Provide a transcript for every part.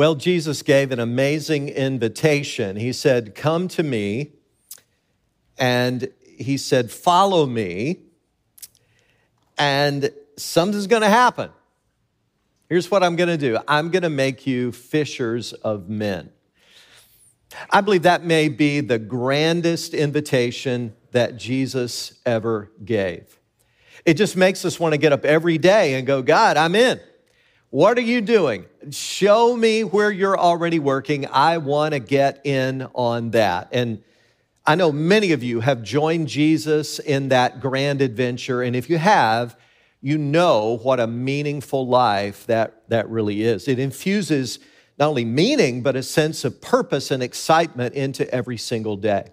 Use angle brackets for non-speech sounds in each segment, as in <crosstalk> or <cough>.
Well, Jesus gave an amazing invitation. He said, Come to me. And he said, Follow me. And something's going to happen. Here's what I'm going to do I'm going to make you fishers of men. I believe that may be the grandest invitation that Jesus ever gave. It just makes us want to get up every day and go, God, I'm in. What are you doing? Show me where you're already working. I want to get in on that. And I know many of you have joined Jesus in that grand adventure. And if you have, you know what a meaningful life that, that really is. It infuses not only meaning, but a sense of purpose and excitement into every single day.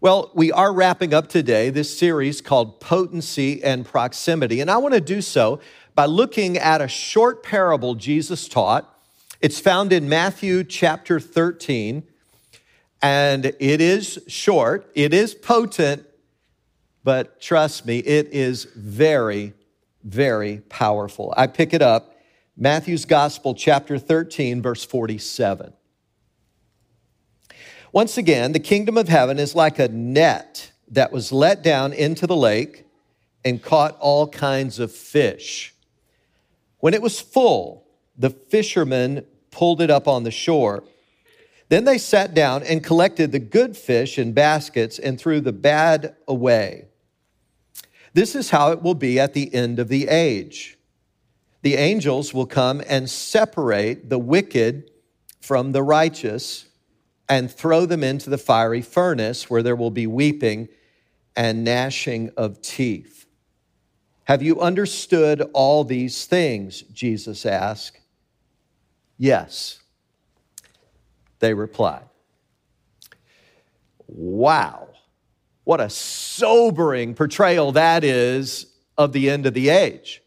Well, we are wrapping up today this series called Potency and Proximity, and I want to do so by looking at a short parable Jesus taught. It's found in Matthew chapter 13, and it is short, it is potent, but trust me, it is very, very powerful. I pick it up, Matthew's Gospel, chapter 13, verse 47. Once again, the kingdom of heaven is like a net that was let down into the lake and caught all kinds of fish. When it was full, the fishermen pulled it up on the shore. Then they sat down and collected the good fish in baskets and threw the bad away. This is how it will be at the end of the age. The angels will come and separate the wicked from the righteous and throw them into the fiery furnace where there will be weeping and gnashing of teeth. Have you understood all these things? Jesus asked. Yes, they replied. Wow, what a sobering portrayal that is of the end of the age.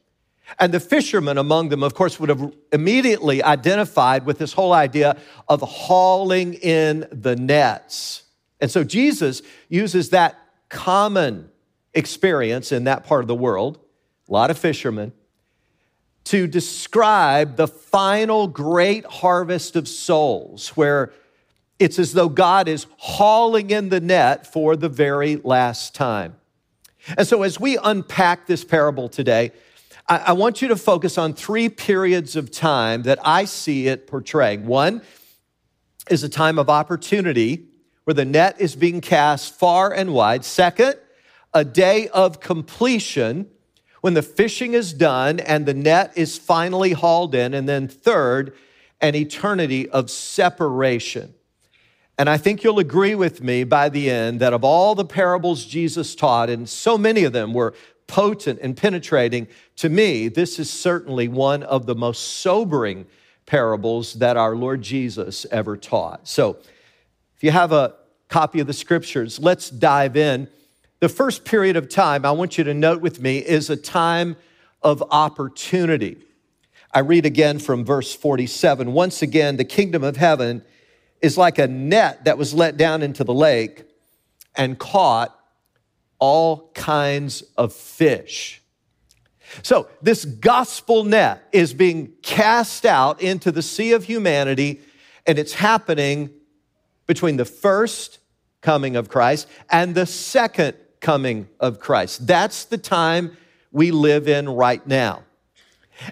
And the fishermen among them, of course, would have immediately identified with this whole idea of hauling in the nets. And so Jesus uses that common experience in that part of the world, a lot of fishermen, to describe the final great harvest of souls, where it's as though God is hauling in the net for the very last time. And so, as we unpack this parable today, I, I want you to focus on three periods of time that I see it portraying. One is a time of opportunity where the net is being cast far and wide. Second, a day of completion when the fishing is done and the net is finally hauled in. And then third, an eternity of separation. And I think you'll agree with me by the end that of all the parables Jesus taught, and so many of them were potent and penetrating, to me, this is certainly one of the most sobering parables that our Lord Jesus ever taught. So, if you have a copy of the scriptures, let's dive in. The first period of time I want you to note with me is a time of opportunity. I read again from verse 47. Once again, the kingdom of heaven is like a net that was let down into the lake and caught all kinds of fish. So, this gospel net is being cast out into the sea of humanity, and it's happening between the first coming of Christ and the second coming of Christ. That's the time we live in right now.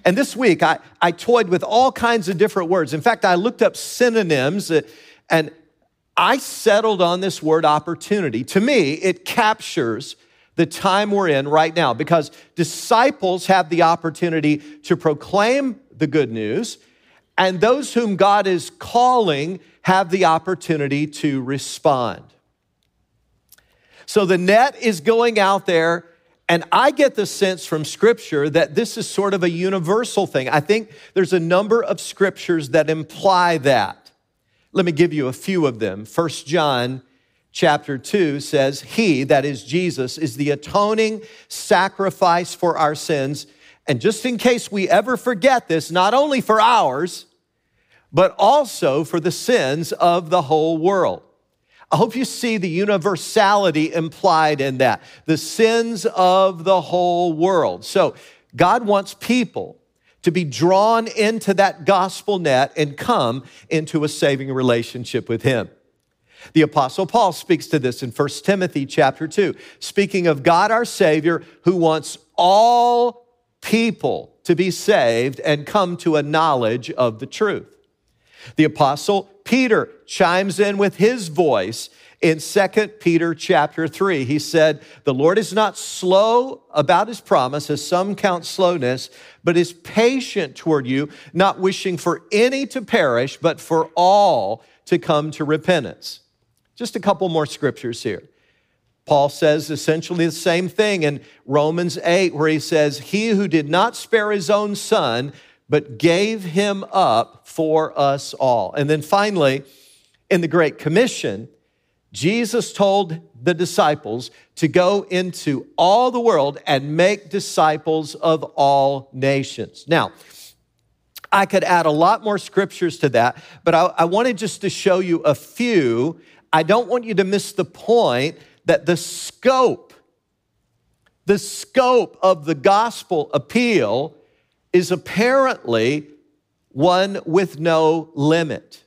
And this week, I, I toyed with all kinds of different words. In fact, I looked up synonyms, uh, and I settled on this word opportunity. To me, it captures the time we're in right now because disciples have the opportunity to proclaim the good news, and those whom God is calling have the opportunity to respond. So the net is going out there, and I get the sense from scripture that this is sort of a universal thing. I think there's a number of scriptures that imply that. Let me give you a few of them. First John chapter 2 says, He, that is Jesus, is the atoning sacrifice for our sins. And just in case we ever forget this, not only for ours, but also for the sins of the whole world. I hope you see the universality implied in that the sins of the whole world. So, God wants people to be drawn into that gospel net and come into a saving relationship with him. The apostle Paul speaks to this in 1 Timothy chapter 2, speaking of God our savior who wants all people to be saved and come to a knowledge of the truth. The apostle Peter chimes in with his voice in 2 Peter chapter 3. He said, The Lord is not slow about his promise, as some count slowness, but is patient toward you, not wishing for any to perish, but for all to come to repentance. Just a couple more scriptures here. Paul says essentially the same thing in Romans 8, where he says, He who did not spare his own son, but gave him up for us all. And then finally, in the Great Commission, Jesus told the disciples to go into all the world and make disciples of all nations. Now, I could add a lot more scriptures to that, but I, I, wanted just to show you a few. I don't want you to miss the point that the scope, the scope of the gospel appeal is apparently one with no limit.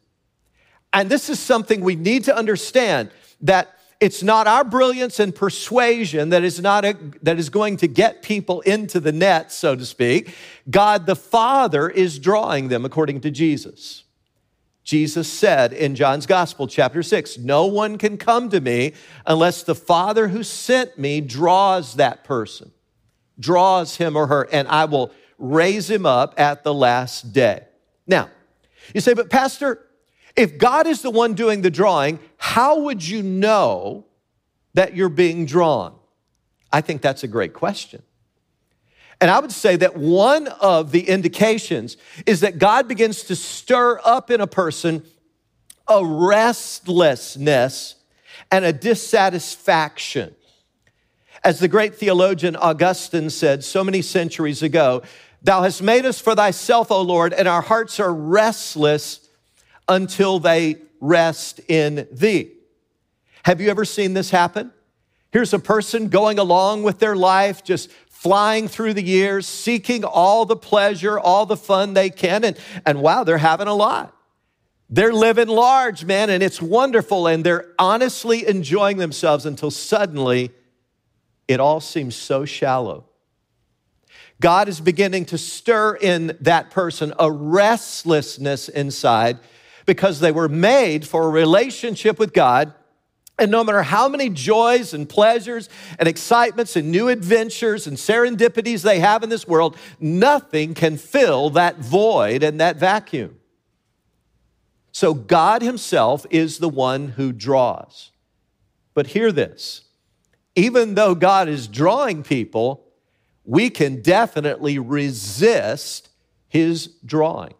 And this is something we need to understand that it's not our brilliance and persuasion that is not a, that is going to get people into the net so to speak. God the father is drawing them according to jesus. Jesus said in john's gospel chapter 6 no one can come to me unless the father who sent me draws that person draws him or her and i will raise him up at the last day. Now you say but pastor if God is the one doing the drawing, how would you know that you're being drawn? I think that's a great question. And I would say that one of the indications is that God begins to stir up in a person a restlessness and a dissatisfaction. As the great theologian Augustine said so many centuries ago, Thou hast made us for thyself, O Lord, and our hearts are restless until they rest in thee. Have you ever seen this happen? Here's a person going along with their life, just flying through the years, seeking all the pleasure, all the fun they can, and, and wow, they're having a lot. They're living large, man, and it's wonderful, and they're honestly enjoying themselves until suddenly it all seems so shallow. God is beginning to stir in that person a restlessness inside because they were made for a relationship with God. And no matter how many joys and pleasures and excitements and new adventures and serendipities they have in this world, nothing can fill that void and that vacuum. So God Himself is the one who draws. But hear this even though God is drawing people, we can definitely resist His drawing.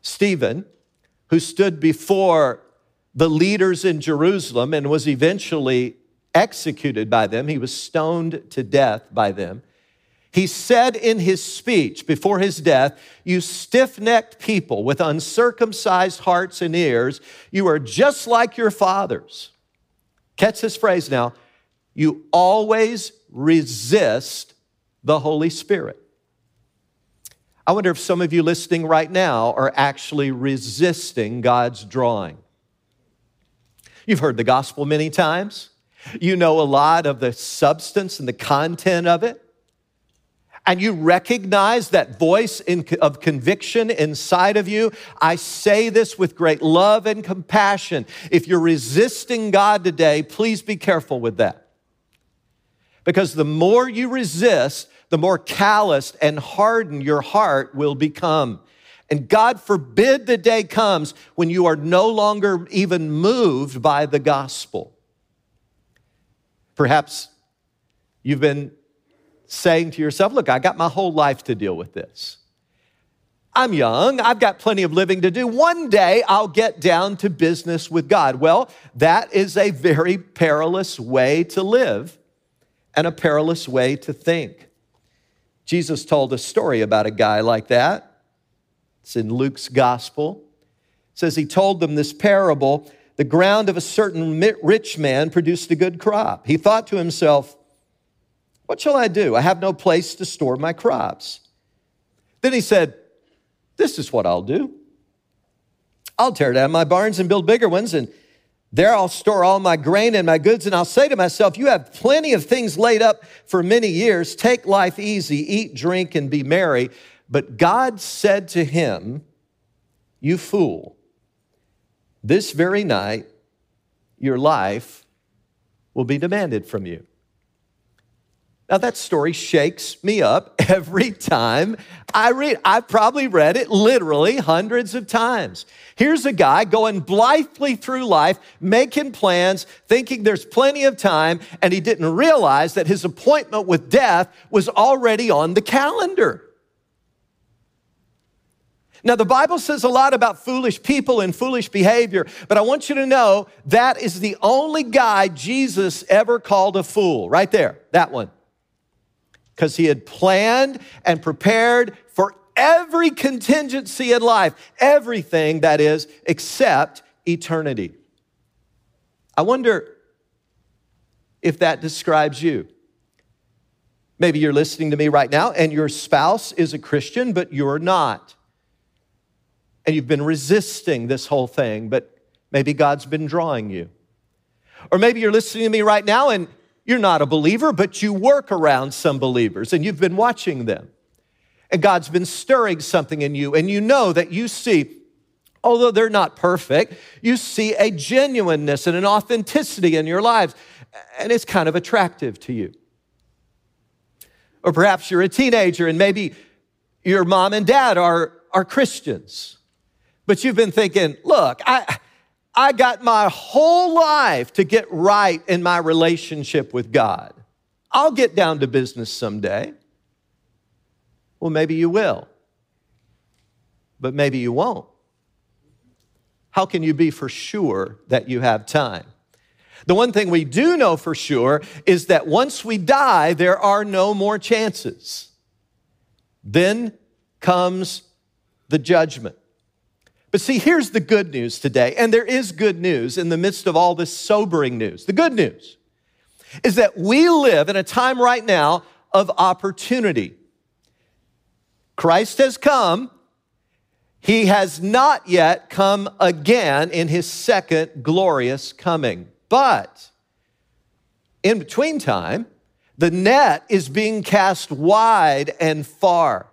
Stephen who stood before the leaders in Jerusalem and was eventually executed by them. He was stoned to death by them. He said in his speech before his death, You stiff necked people with uncircumcised hearts and ears, you are just like your fathers. Catch this phrase now. You always resist the Holy Spirit. I wonder if some of you listening right now are actually resisting God's drawing. You've heard the gospel many times. You know a lot of the substance and the content of it. And you recognize that voice in, of conviction inside of you. I say this with great love and compassion. If you're resisting God today, please be careful with that. Because the more you resist, the more calloused and hardened your heart will become. And God forbid the day comes when you are no longer even moved by the gospel. Perhaps you've been saying to yourself, Look, I got my whole life to deal with this. I'm young, I've got plenty of living to do. One day I'll get down to business with God. Well, that is a very perilous way to live and a perilous way to think. Jesus told a story about a guy like that. It's in Luke's gospel. It says he told them this parable the ground of a certain rich man produced a good crop. He thought to himself, What shall I do? I have no place to store my crops. Then he said, This is what I'll do. I'll tear down my barns and build bigger ones, and there I'll store all my grain and my goods, and I'll say to myself, You have plenty of things laid up for many years. Take life easy, eat, drink, and be merry. But God said to him, You fool, this very night your life will be demanded from you. Now, that story shakes me up <laughs> every time I read. I've probably read it literally hundreds of times. Here's a guy going blithely through life, making plans, thinking there's plenty of time, and he didn't realize that his appointment with death was already on the calendar. Now, the Bible says a lot about foolish people and foolish behavior, but I want you to know that is the only guy Jesus ever called a fool, right there, that one because he had planned and prepared for every contingency in life, everything that is, except eternity. I wonder if that describes you. Maybe you're listening to me right now and your spouse is a Christian, but you're not. And you've been resisting this whole thing, but maybe God's been drawing you. Or maybe you're listening to me right now and you're not a believer, but you work around some believers and you've been watching them. And God's been stirring something in you, and you know that you see, although they're not perfect, you see a genuineness and an authenticity in your lives, and it's kind of attractive to you. Or perhaps you're a teenager and maybe your mom and dad are, are Christians, but you've been thinking, look, I, I got my whole life to get right in my relationship with God. I'll get down to business someday. Well, maybe you will, but maybe you won't. How can you be for sure that you have time? The one thing we do know for sure is that once we die, there are no more chances. Then comes the judgment. But see, here's the good news today, and there is good news in the midst of all this sobering news. The good news is that we live in a time right now of opportunity. Christ has come. He has not yet come again in his second glorious coming. But in between time, the net is being cast wide and far.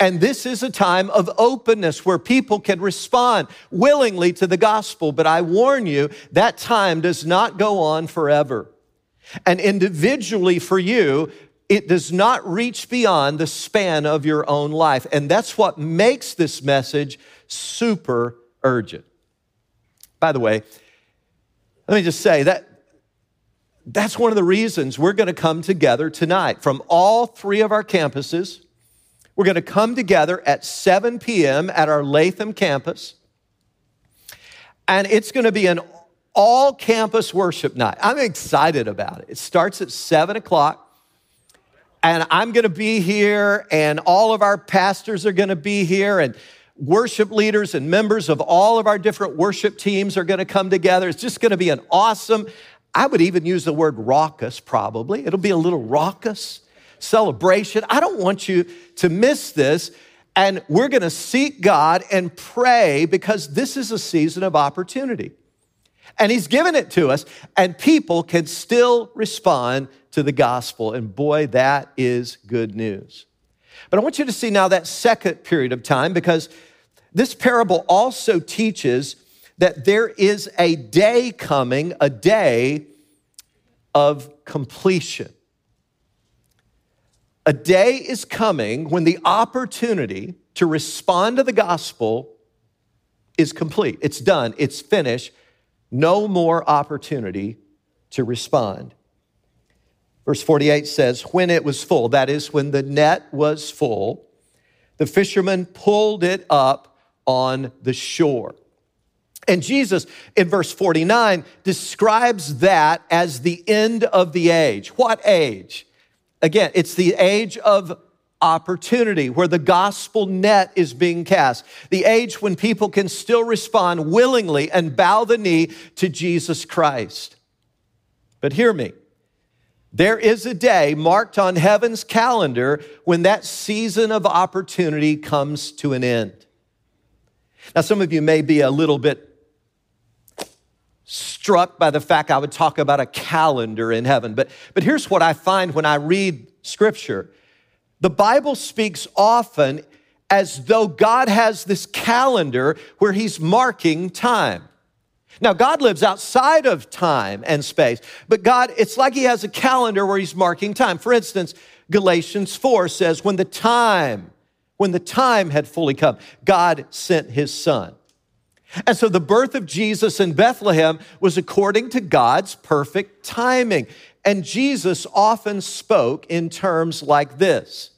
And this is a time of openness where people can respond willingly to the gospel. But I warn you, that time does not go on forever. And individually for you, it does not reach beyond the span of your own life. And that's what makes this message super urgent. By the way, let me just say that that's one of the reasons we're going to come together tonight from all three of our campuses we're going to come together at 7 p.m. at our Latham campus. And it's going to be an all campus worship night. I'm excited about it. It starts at 7 o'clock. And I'm going to be here, and all of our pastors are going to be here, and worship leaders and members of all of our different worship teams are going to come together. It's just going to be an awesome, I would even use the word raucous probably. It'll be a little raucous celebration. I don't want you to miss this. And we're going to seek God and pray because this is a season of opportunity. And He's given it to us, and people can still respond to the gospel. And boy, that is good news. But I want you to see now that second period of time because this parable also teaches that there is a day coming, a day of completion. A day is coming when the opportunity to respond to the gospel is complete. It's done, it's finished. No more opportunity to respond. Verse 48 says, When it was full, that is, when the net was full, the fishermen pulled it up on the shore. And Jesus, in verse 49, describes that as the end of the age. What age? Again, it's the age of opportunity where the gospel net is being cast, the age when people can still respond willingly and bow the knee to Jesus Christ. But hear me There is a day marked on heaven's calendar when that season of opportunity comes to an end. Now, some of you may be a little bit struck by the fact I would talk about a calendar in heaven, but, but here's what I find when I read scripture the Bible speaks often as though God has this calendar where He's marking time. Now, God lives outside of time and space, but God, it's like He has a calendar where He's marking time. For instance, Galatians 4 says, when the time, when the time had fully come, God sent His Son. And so the birth of Jesus in Bethlehem was according to God's perfect timing. And Jesus often spoke in terms like this.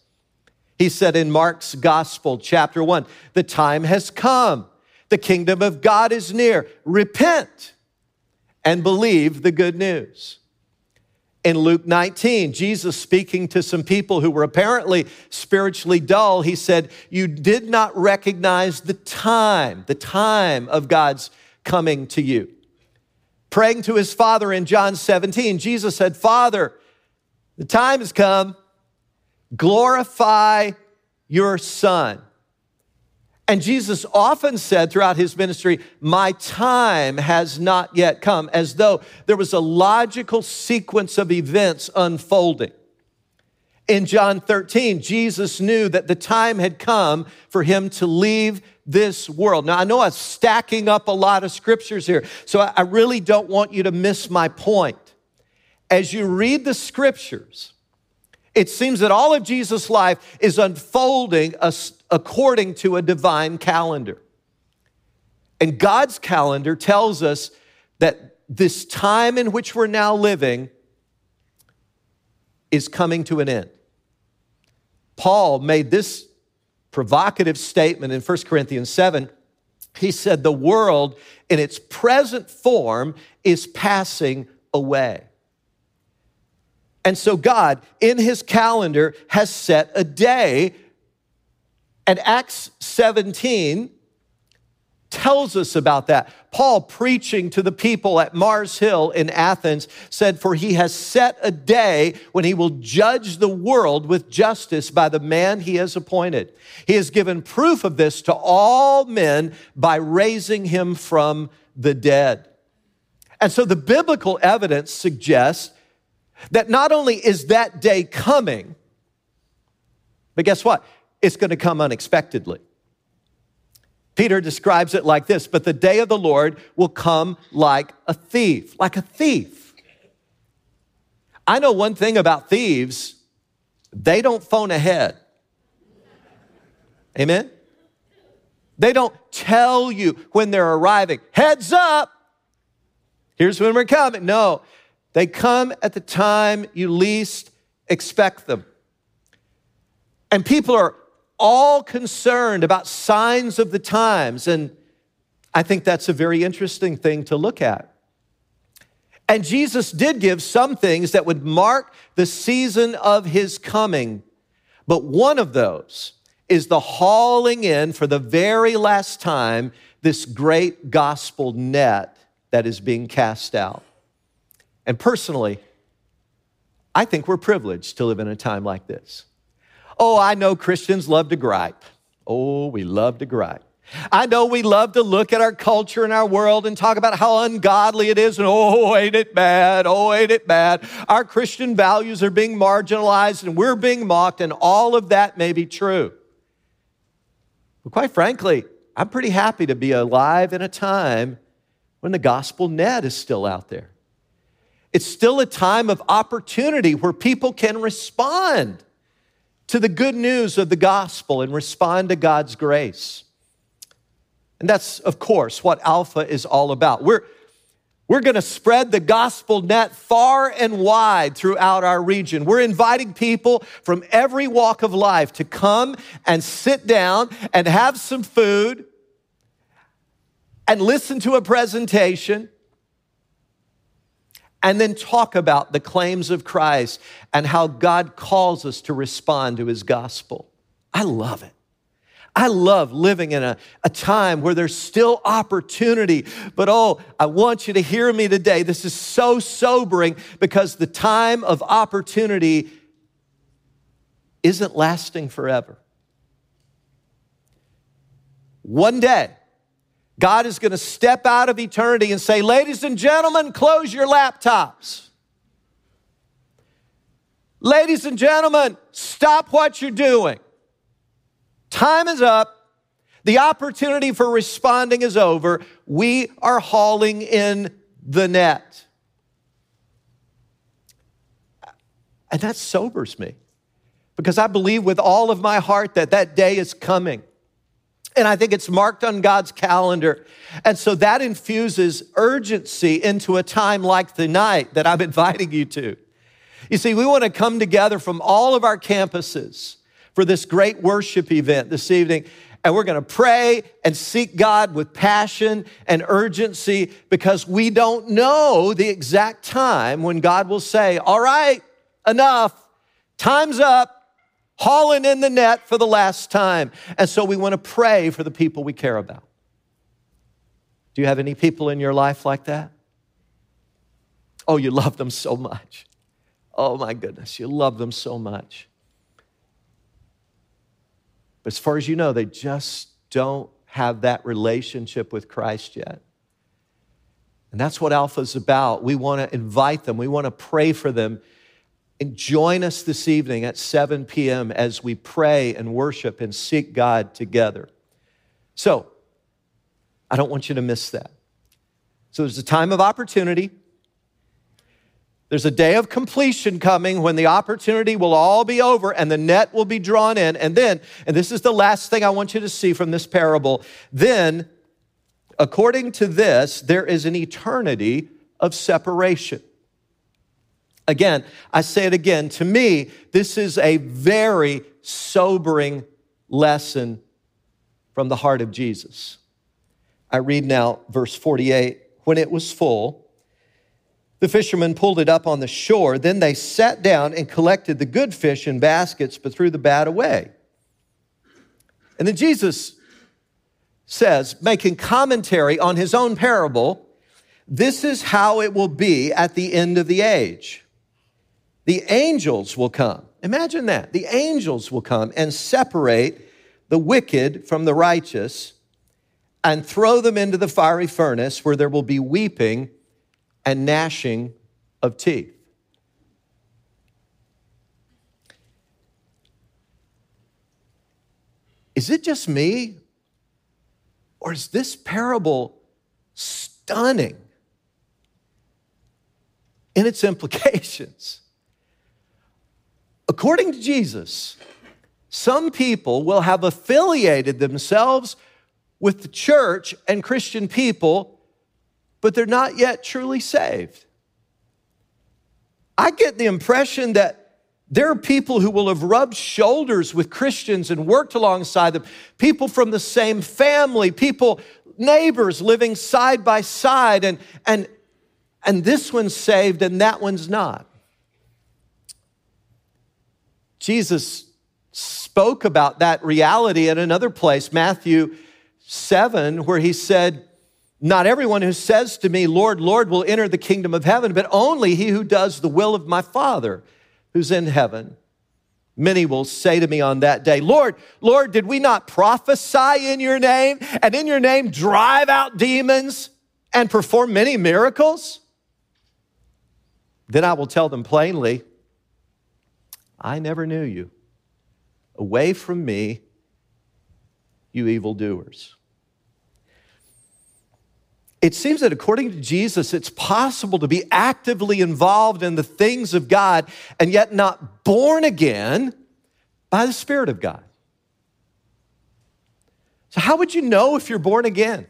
He said in Mark's Gospel, chapter 1, the time has come the kingdom of God is near. Repent and believe the good news. In Luke 19, Jesus speaking to some people who were apparently spiritually dull, he said, You did not recognize the time, the time of God's coming to you. Praying to his father in John 17, Jesus said, Father, the time has come. Glorify your son and Jesus often said throughout his ministry, My time has not yet come, as though there was a logical sequence of events unfolding. In John 13, Jesus knew that the time had come for him to leave this world. Now, I know I'm stacking up a lot of scriptures here, so I really don't want you to miss my point. As you read the scriptures, it seems that all of Jesus' life is unfolding according to a divine calendar. And God's calendar tells us that this time in which we're now living is coming to an end. Paul made this provocative statement in 1 Corinthians 7. He said, The world in its present form is passing away. And so God, in his calendar, has set a day. And Acts 17 tells us about that. Paul, preaching to the people at Mars Hill in Athens, said, For he has set a day when he will judge the world with justice by the man he has appointed. He has given proof of this to all men by raising him from the dead. And so the biblical evidence suggests that not only is that day coming, but guess what? It's going to come unexpectedly. Peter describes it like this But the day of the Lord will come like a thief, like a thief. I know one thing about thieves they don't phone ahead. Amen? They don't tell you when they're arriving. Heads up! Here's when we're coming. No, they come at the time you least expect them. And people are all concerned about signs of the times. And I think that's a very interesting thing to look at. And Jesus did give some things that would mark the season of his coming. But one of those is the hauling in for the very last time this great gospel net that is being cast out. And personally, I think we're privileged to live in a time like this. Oh, I know Christians love to gripe. Oh, we love to gripe. I know we love to look at our culture and our world and talk about how ungodly it is and oh, ain't it bad? Oh, ain't it bad? Our Christian values are being marginalized and we're being mocked, and all of that may be true. But quite frankly, I'm pretty happy to be alive in a time when the gospel net is still out there. It's still a time of opportunity where people can respond to the good news of the gospel and respond to God's grace. And that's, of course, what Alpha is all about. We're, we're going to spread the gospel net far and wide throughout our region. We're inviting people from every walk of life to come and sit down and have some food and listen to a presentation and then talk about the claims of Christ and how God calls us to respond to his gospel. I love it. I love living in a, a time where there's still opportunity. But oh, I want you to hear me today. This is so sobering because the time of opportunity isn't lasting forever. One day, God is going to step out of eternity and say, Ladies and gentlemen, close your laptops. Ladies and gentlemen, stop what you're doing. Time is up. The opportunity for responding is over. We are hauling in the net. And that sobers me because I believe with all of my heart that that day is coming. And I think it's marked on God's calendar. And so that infuses urgency into a time like the night that I'm <laughs> inviting you to. You see, we want to come together from all of our campuses for this great worship event this evening. And we're going to pray and seek God with passion and urgency because we don't know the exact time when God will say, All right, enough, time's up hauling in the net for the last time. And so we want to pray for the people we care about. Do you have any people in your life like that? Oh, you love them so much. Oh my goodness, you love them so much. But as far as you know, they just don't have that relationship with Christ yet. And that's what Alpha is about. We want to invite them, we want to pray for them and join us this evening at 7 p.m. as we pray and worship and seek God together. So, I don't want you to miss that. So, there's a time of opportunity. There's a day of completion coming when the opportunity will all be over and the net will be drawn in. And then, and this is the last thing I want you to see from this parable, then, according to this, there is an eternity of separation. Again, I say it again. To me, this is a very sobering lesson from the heart of Jesus. I read now verse 48. When it was full, the fishermen pulled it up on the shore. Then they sat down and collected the good fish in baskets, but threw the bad away. And then Jesus says, making commentary on his own parable, this is how it will be at the end of the age the angels will come. Imagine that. The angels will come and separate the wicked from the righteous and throw them into the fiery furnace where there will be weeping and gnashing of teeth. Is it just me? Or is this parable stunning in its <laughs> implications? According to Jesus, some people will have affiliated themselves with the church and Christian people, but they're not yet truly saved. I get the impression that there are people who will have rubbed shoulders with Christians and worked alongside them, people from the same family, people, neighbors living side by side, and, and, and this one's saved and that one's not. Jesus spoke about that reality in another place, Matthew 7, where he said, Not everyone who says to me, Lord, Lord, will enter the kingdom of heaven, but only he who does the will of my Father who's in heaven. Many will say to me on that day, Lord, Lord, did we not prophesy in your name and in your name drive out demons and perform many miracles? Then I will tell them plainly, I never knew you. Away from me, you evildoers. It seems that according to Jesus, it's possible to be actively involved in the things of God and yet not born again by the Spirit of God. So, how would you know if you're born again?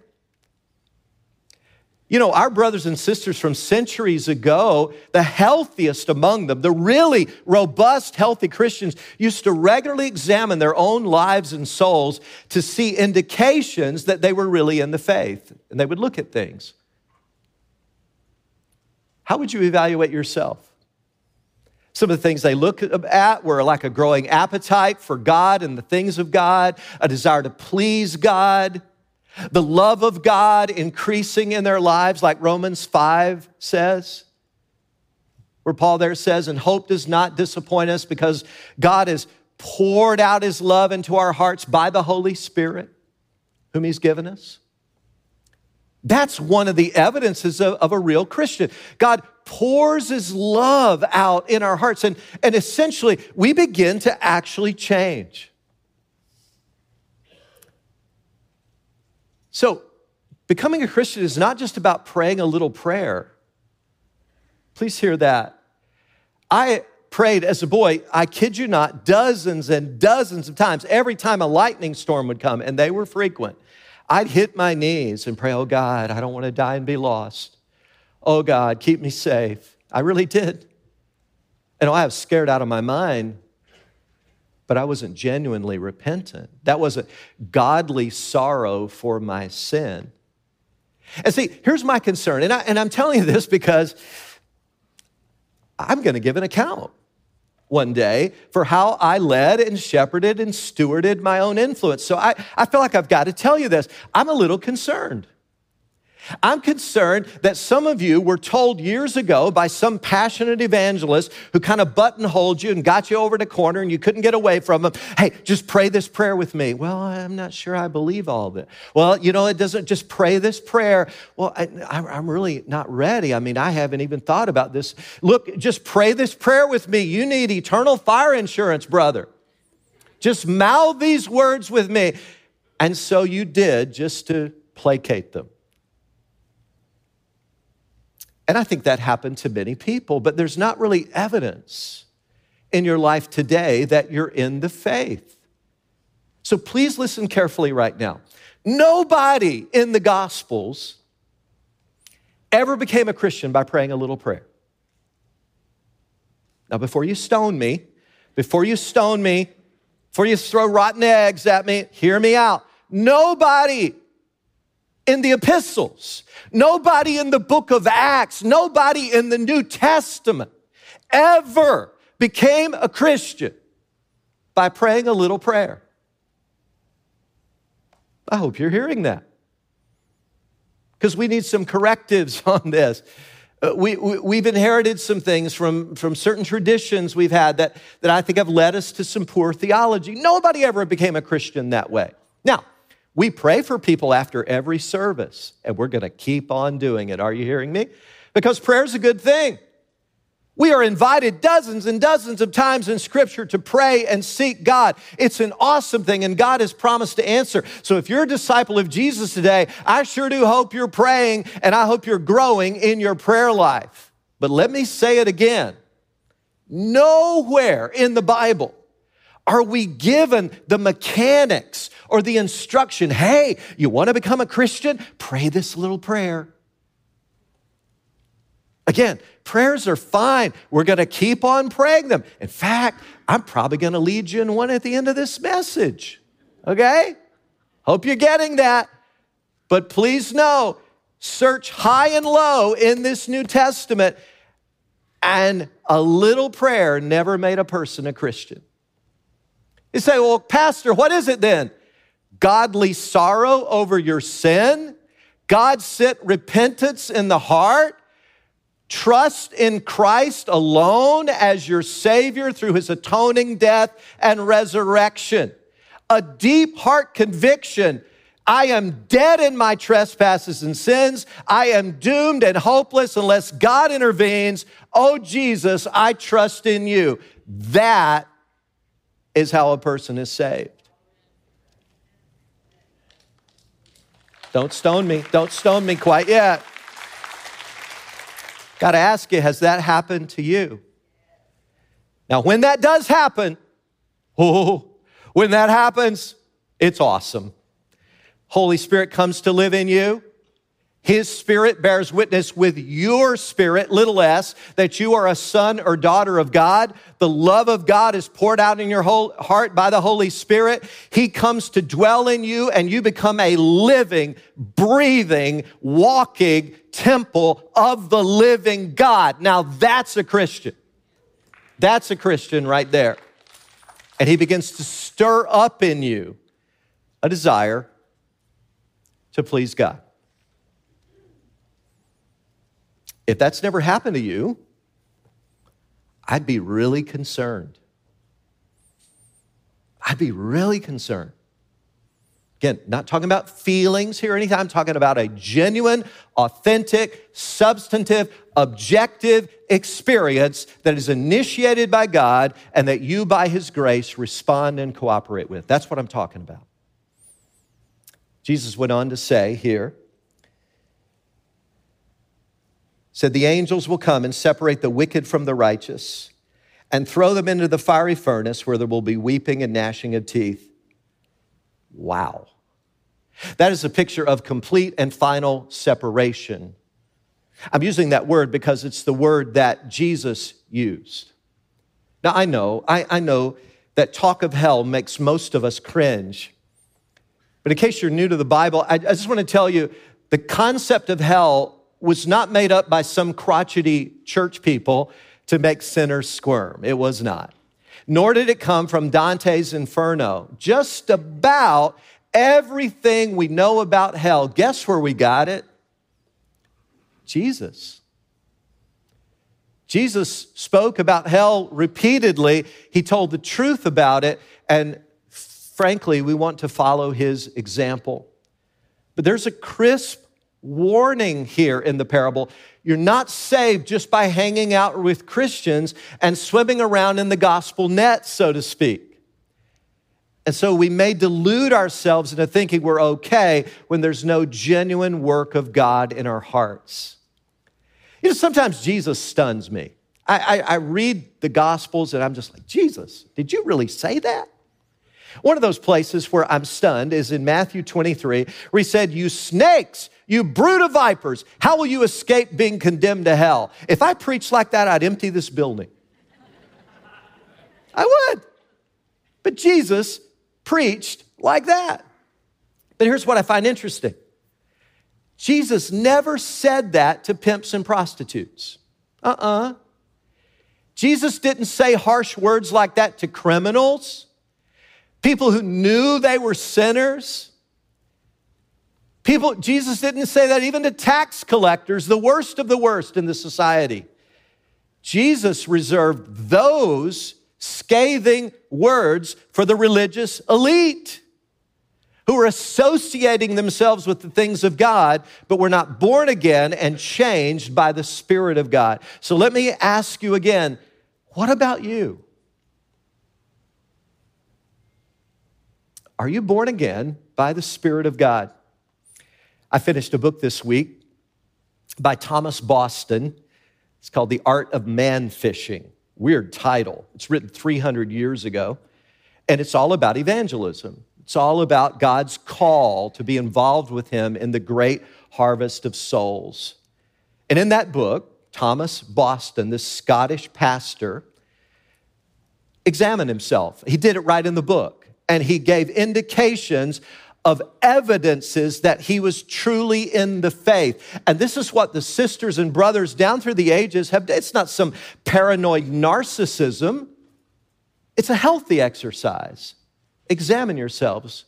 You know, our brothers and sisters from centuries ago, the healthiest among them, the really robust, healthy Christians, used to regularly examine their own lives and souls to see indications that they were really in the faith. And they would look at things. How would you evaluate yourself? Some of the things they look at were like a growing appetite for God and the things of God, a desire to please God, the love of God increasing in their lives, like Romans 5 says, where Paul there says, and hope does not disappoint us because God has poured out his love into our hearts by the Holy Spirit, whom he's given us. That's one of the evidences of, of, a real Christian. God pours his love out in our hearts, and, and essentially we begin to actually change. So, becoming a Christian is not just about praying a little prayer. Please hear that. I prayed as a boy, I kid you not, dozens and dozens of times, every time a lightning storm would come, and they were frequent. I'd hit my knees and pray, Oh God, I don't want to die and be lost. Oh God, keep me safe. I really did. And oh, I was scared out of my mind, but I wasn't genuinely repentant. That wasn't godly sorrow for my sin. And see, here's my concern, and, I, and I'm telling you this because I'm going to give an account one day for how I led and shepherded and stewarded my own influence. So I, I feel like I've got to tell you this. I'm a little concerned. I'm concerned that some of you were told years ago by some passionate evangelist who kind of buttonholed you and got you over the corner and you couldn't get away from them. Hey, just pray this prayer with me. Well, I'm not sure I believe all of it. Well, you know, it doesn't just pray this prayer. Well, I, am really not ready. I mean, I haven't even thought about this. Look, just pray this prayer with me. You need eternal fire insurance, brother. Just mouth these words with me. And so you did just to placate them. And I think that happened to many people, but there's not really evidence in your life today that you're in the faith. So please listen carefully right now. Nobody in the Gospels ever became a Christian by praying a little prayer. Now, before you stone me, before you stone me, before you throw rotten eggs at me, hear me out. Nobody in the epistles, nobody in the book of Acts, nobody in the New Testament ever became a Christian by praying a little prayer. I hope you're hearing that. Because we need some correctives <laughs> on this. Uh, we, we, have inherited some things from, from certain traditions we've had that, that I think have led us to some poor theology. Nobody ever became a Christian that way. Now, we pray for people after every service, and we're going to keep on doing it. Are you hearing me? Because prayer is a good thing. We are invited dozens and dozens of times in Scripture to pray and seek God. It's an awesome thing, and God has promised to answer. So, if you're a disciple of Jesus today, I sure do hope you're praying and I hope you're growing in your prayer life. But let me say it again nowhere in the Bible are we given the mechanics or the instruction? Hey, you want to become a Christian? Pray this little prayer. Again, prayers are fine. We're going to keep on praying them. In fact, I'm probably going to lead you in one at the end of this message. Okay? Hope you're getting that. But please know, search high and low in this New Testament, and a little prayer never made a person a Christian. You say, well, Pastor, what is it then? Godly sorrow over your sin? God sent repentance in the heart? Trust in Christ alone as your Savior through his atoning death and resurrection. A deep heart conviction I am dead in my trespasses and sins. I am doomed and hopeless unless God intervenes. Oh, Jesus, I trust in you. That is how a person is saved. Don't stone me. Don't stone me quite yet. Got to ask you, has that happened to you? Now, when that does happen, oh, <laughs> when that happens, it's awesome. Holy Spirit comes to live in you. His spirit bears witness with your spirit, little s, that you are a son or daughter of God. The love of God is poured out in your whole heart by the Holy Spirit. He comes to dwell in you and you become a living, breathing, walking temple of the living God. Now that's a Christian. That's a Christian right there. And he begins to stir up in you a desire to please God. If that's never happened to you, I'd be really concerned. I'd be really concerned. Again, not talking about feelings here or anything. I'm talking about a genuine, authentic, substantive, objective experience that is initiated by God and that you, by His grace, respond and cooperate with. That's what I'm talking about. Jesus went on to say here, said, The angels will come and separate the wicked from the righteous and throw them into the fiery furnace where there will be weeping and gnashing of teeth. Wow. That is a picture of complete and final separation. I'm using that word because it's the word that Jesus used. Now, I know, I, I know that talk of hell makes most of us cringe. But in case you're new to the Bible, I, I just want to tell you the concept of hell was not made up by some crotchety church people to make sinners squirm. It was not nor did it come from Dante's Inferno. Just about everything we know about hell, guess where we got it? Jesus. Jesus spoke about hell repeatedly. He told the truth about it, and frankly, we want to follow his example. But there's a crisp warning here in the parable. You're not saved just by hanging out with Christians and swimming around in the gospel net, so to speak. And so we may delude ourselves into thinking we're okay when there's no genuine work of God in our hearts. You know, sometimes Jesus stuns me. I, I, I read the Gospels and I'm just like, Jesus, did you really say that? One of those places where I'm stunned is in Matthew 23, where he said, You snakes, you brood of vipers, how will you escape being condemned to hell? If I preached like that, I'd empty this building. I would. But Jesus preached like that. But here's what I find interesting Jesus never said that to pimps and prostitutes. Uh uh-uh. uh Jesus didn't say harsh words like that to criminals, people who knew they were sinners. People, Jesus didn't say that even to tax collectors, the worst of the worst in the society. Jesus reserved those scathing words for the religious elite who are associating themselves with the things of God, but were not born again and changed by the Spirit of God. So let me ask you again what about you? Are you born again by the Spirit of God? I finished a book this week by Thomas Boston. It's called The Art of Man Fishing. Weird title. It's written 300 years ago, and it's all about evangelism. It's all about God's call to be involved with Him in the great harvest of souls. And in that book, Thomas Boston, this Scottish pastor, examined himself. He did it right in the book, and he gave indications of evidences that he was truly in the faith. And this is what the sisters and brothers down through the ages have It's not some paranoid narcissism, it's a healthy exercise. Examine yourselves.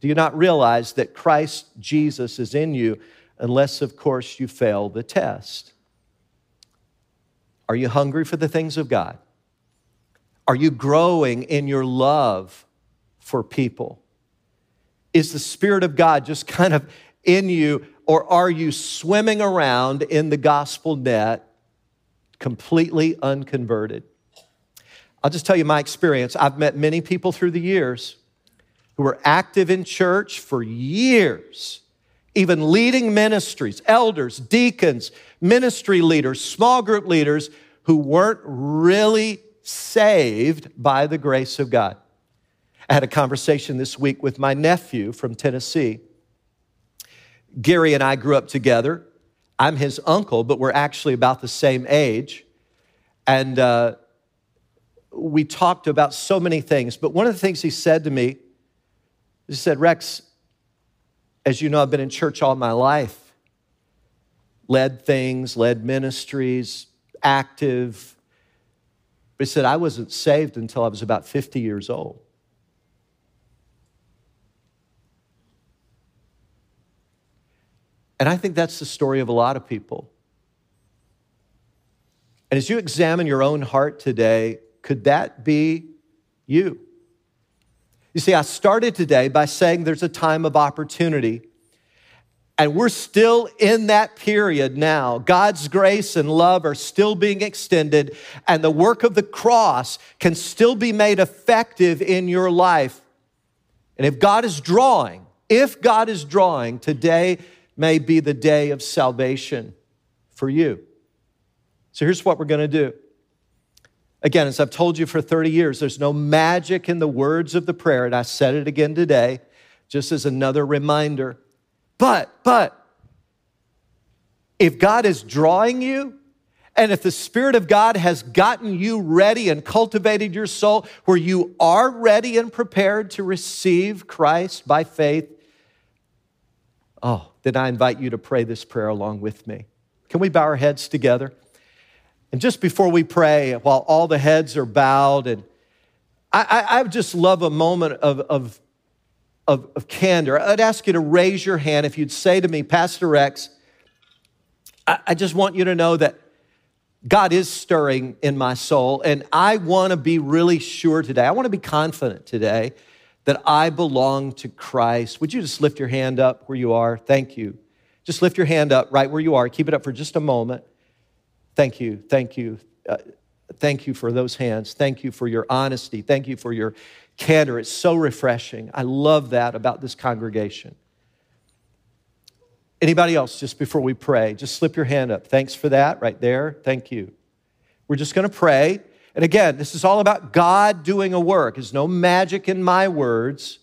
Do you not realize that Christ Jesus is in you, unless, of course, you fail the test? Are you hungry for the things of God? Are you growing in your love for people? Is the Spirit of God just kind of in you, or are you swimming around in the gospel net completely unconverted? I'll just tell you my experience. I've met many people through the years who were active in church for years, even leading ministries, elders, deacons, ministry leaders, small group leaders who weren't really saved by the grace of God. I had a conversation this week with my nephew from Tennessee. Gary and I grew up together. I'm his uncle, but we're actually about the same age. And uh, we talked about so many things. But one of the things he said to me, he said, Rex, as you know, I've been in church all my life, led things, led ministries, active. But he said, I wasn't saved until I was about 50 years old. And I think that's the story of a lot of people. And as you examine your own heart today, could that be you? You see, I started today by saying there's a time of opportunity. And we're still in that period now. God's grace and love are still being extended, and the work of the cross can still be made effective in your life. And if God is drawing, if God is drawing, today may be the day of salvation for you. So here's what we're going to do. Again, as I've told you for 30 years, there's no magic in the words of the prayer, and I said it again today, just as another reminder. But, but, if God is drawing you, and if the Spirit of God has gotten you ready and cultivated your soul where you are ready and prepared to receive Christ by faith, oh, then I invite you to pray this prayer along with me. Can we bow our heads together? And just before we pray, while all the heads are bowed, and I, I, I just love a moment of, of, of, of, candor. I'd ask you to raise your hand if you'd say to me, Pastor Rex, I, I just want you to know that God is stirring in my soul, and I want to be really sure today. I want to be confident today that I belong to Christ. Would you just lift your hand up where you are? Thank you. Just lift your hand up right where you are. Keep it up for just a moment. Thank you. Thank you. Uh, thank you for those hands. Thank you for your honesty. Thank you for your candor. It's so refreshing. I love that about this congregation. Anybody else, just before we pray, just slip your hand up. Thanks for that right there. Thank you. We're just going to pray. And again, this is all about God doing a work. There's no magic in my words.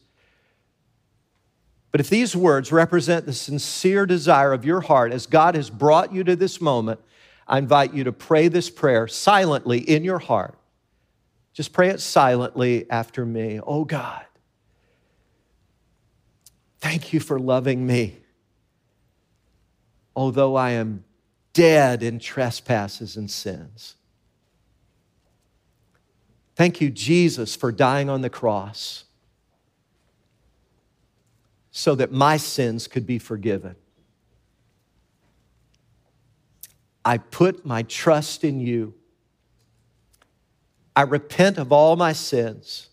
But if these words represent the sincere desire of your heart as God has brought you to this moment, I invite you to pray this prayer silently in your heart. Just pray it silently after me. Oh God, thank you for loving me. Although I am dead in trespasses and sins. Thank you, Jesus, for dying on the cross so that my sins could be forgiven. I put my trust in you. I repent of all my sins.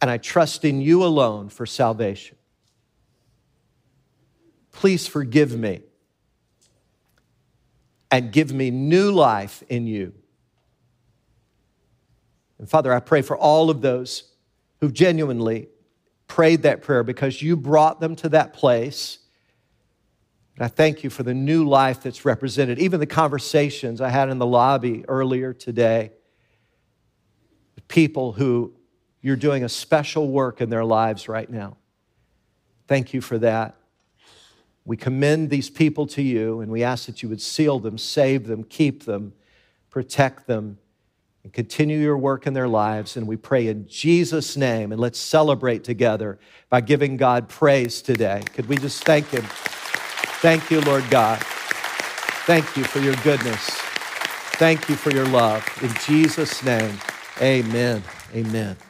And I trust in you alone for salvation. Please forgive me and give me new life in you. And Father, I pray for all of those who genuinely prayed that prayer because you brought them to that place. And I thank you for the new life that's represented, even the conversations I had in the lobby earlier today. People who you're doing a special work in their lives right now. Thank you for that. We commend these people to you and we ask that you would seal them, save them, keep them, protect them and continue your work in their lives. And we pray in Jesus' name. And let's celebrate together by giving God praise today. Could we just thank Him? Thank you, Lord God. Thank you for your goodness. Thank you for your love. In Jesus' name, amen. Amen.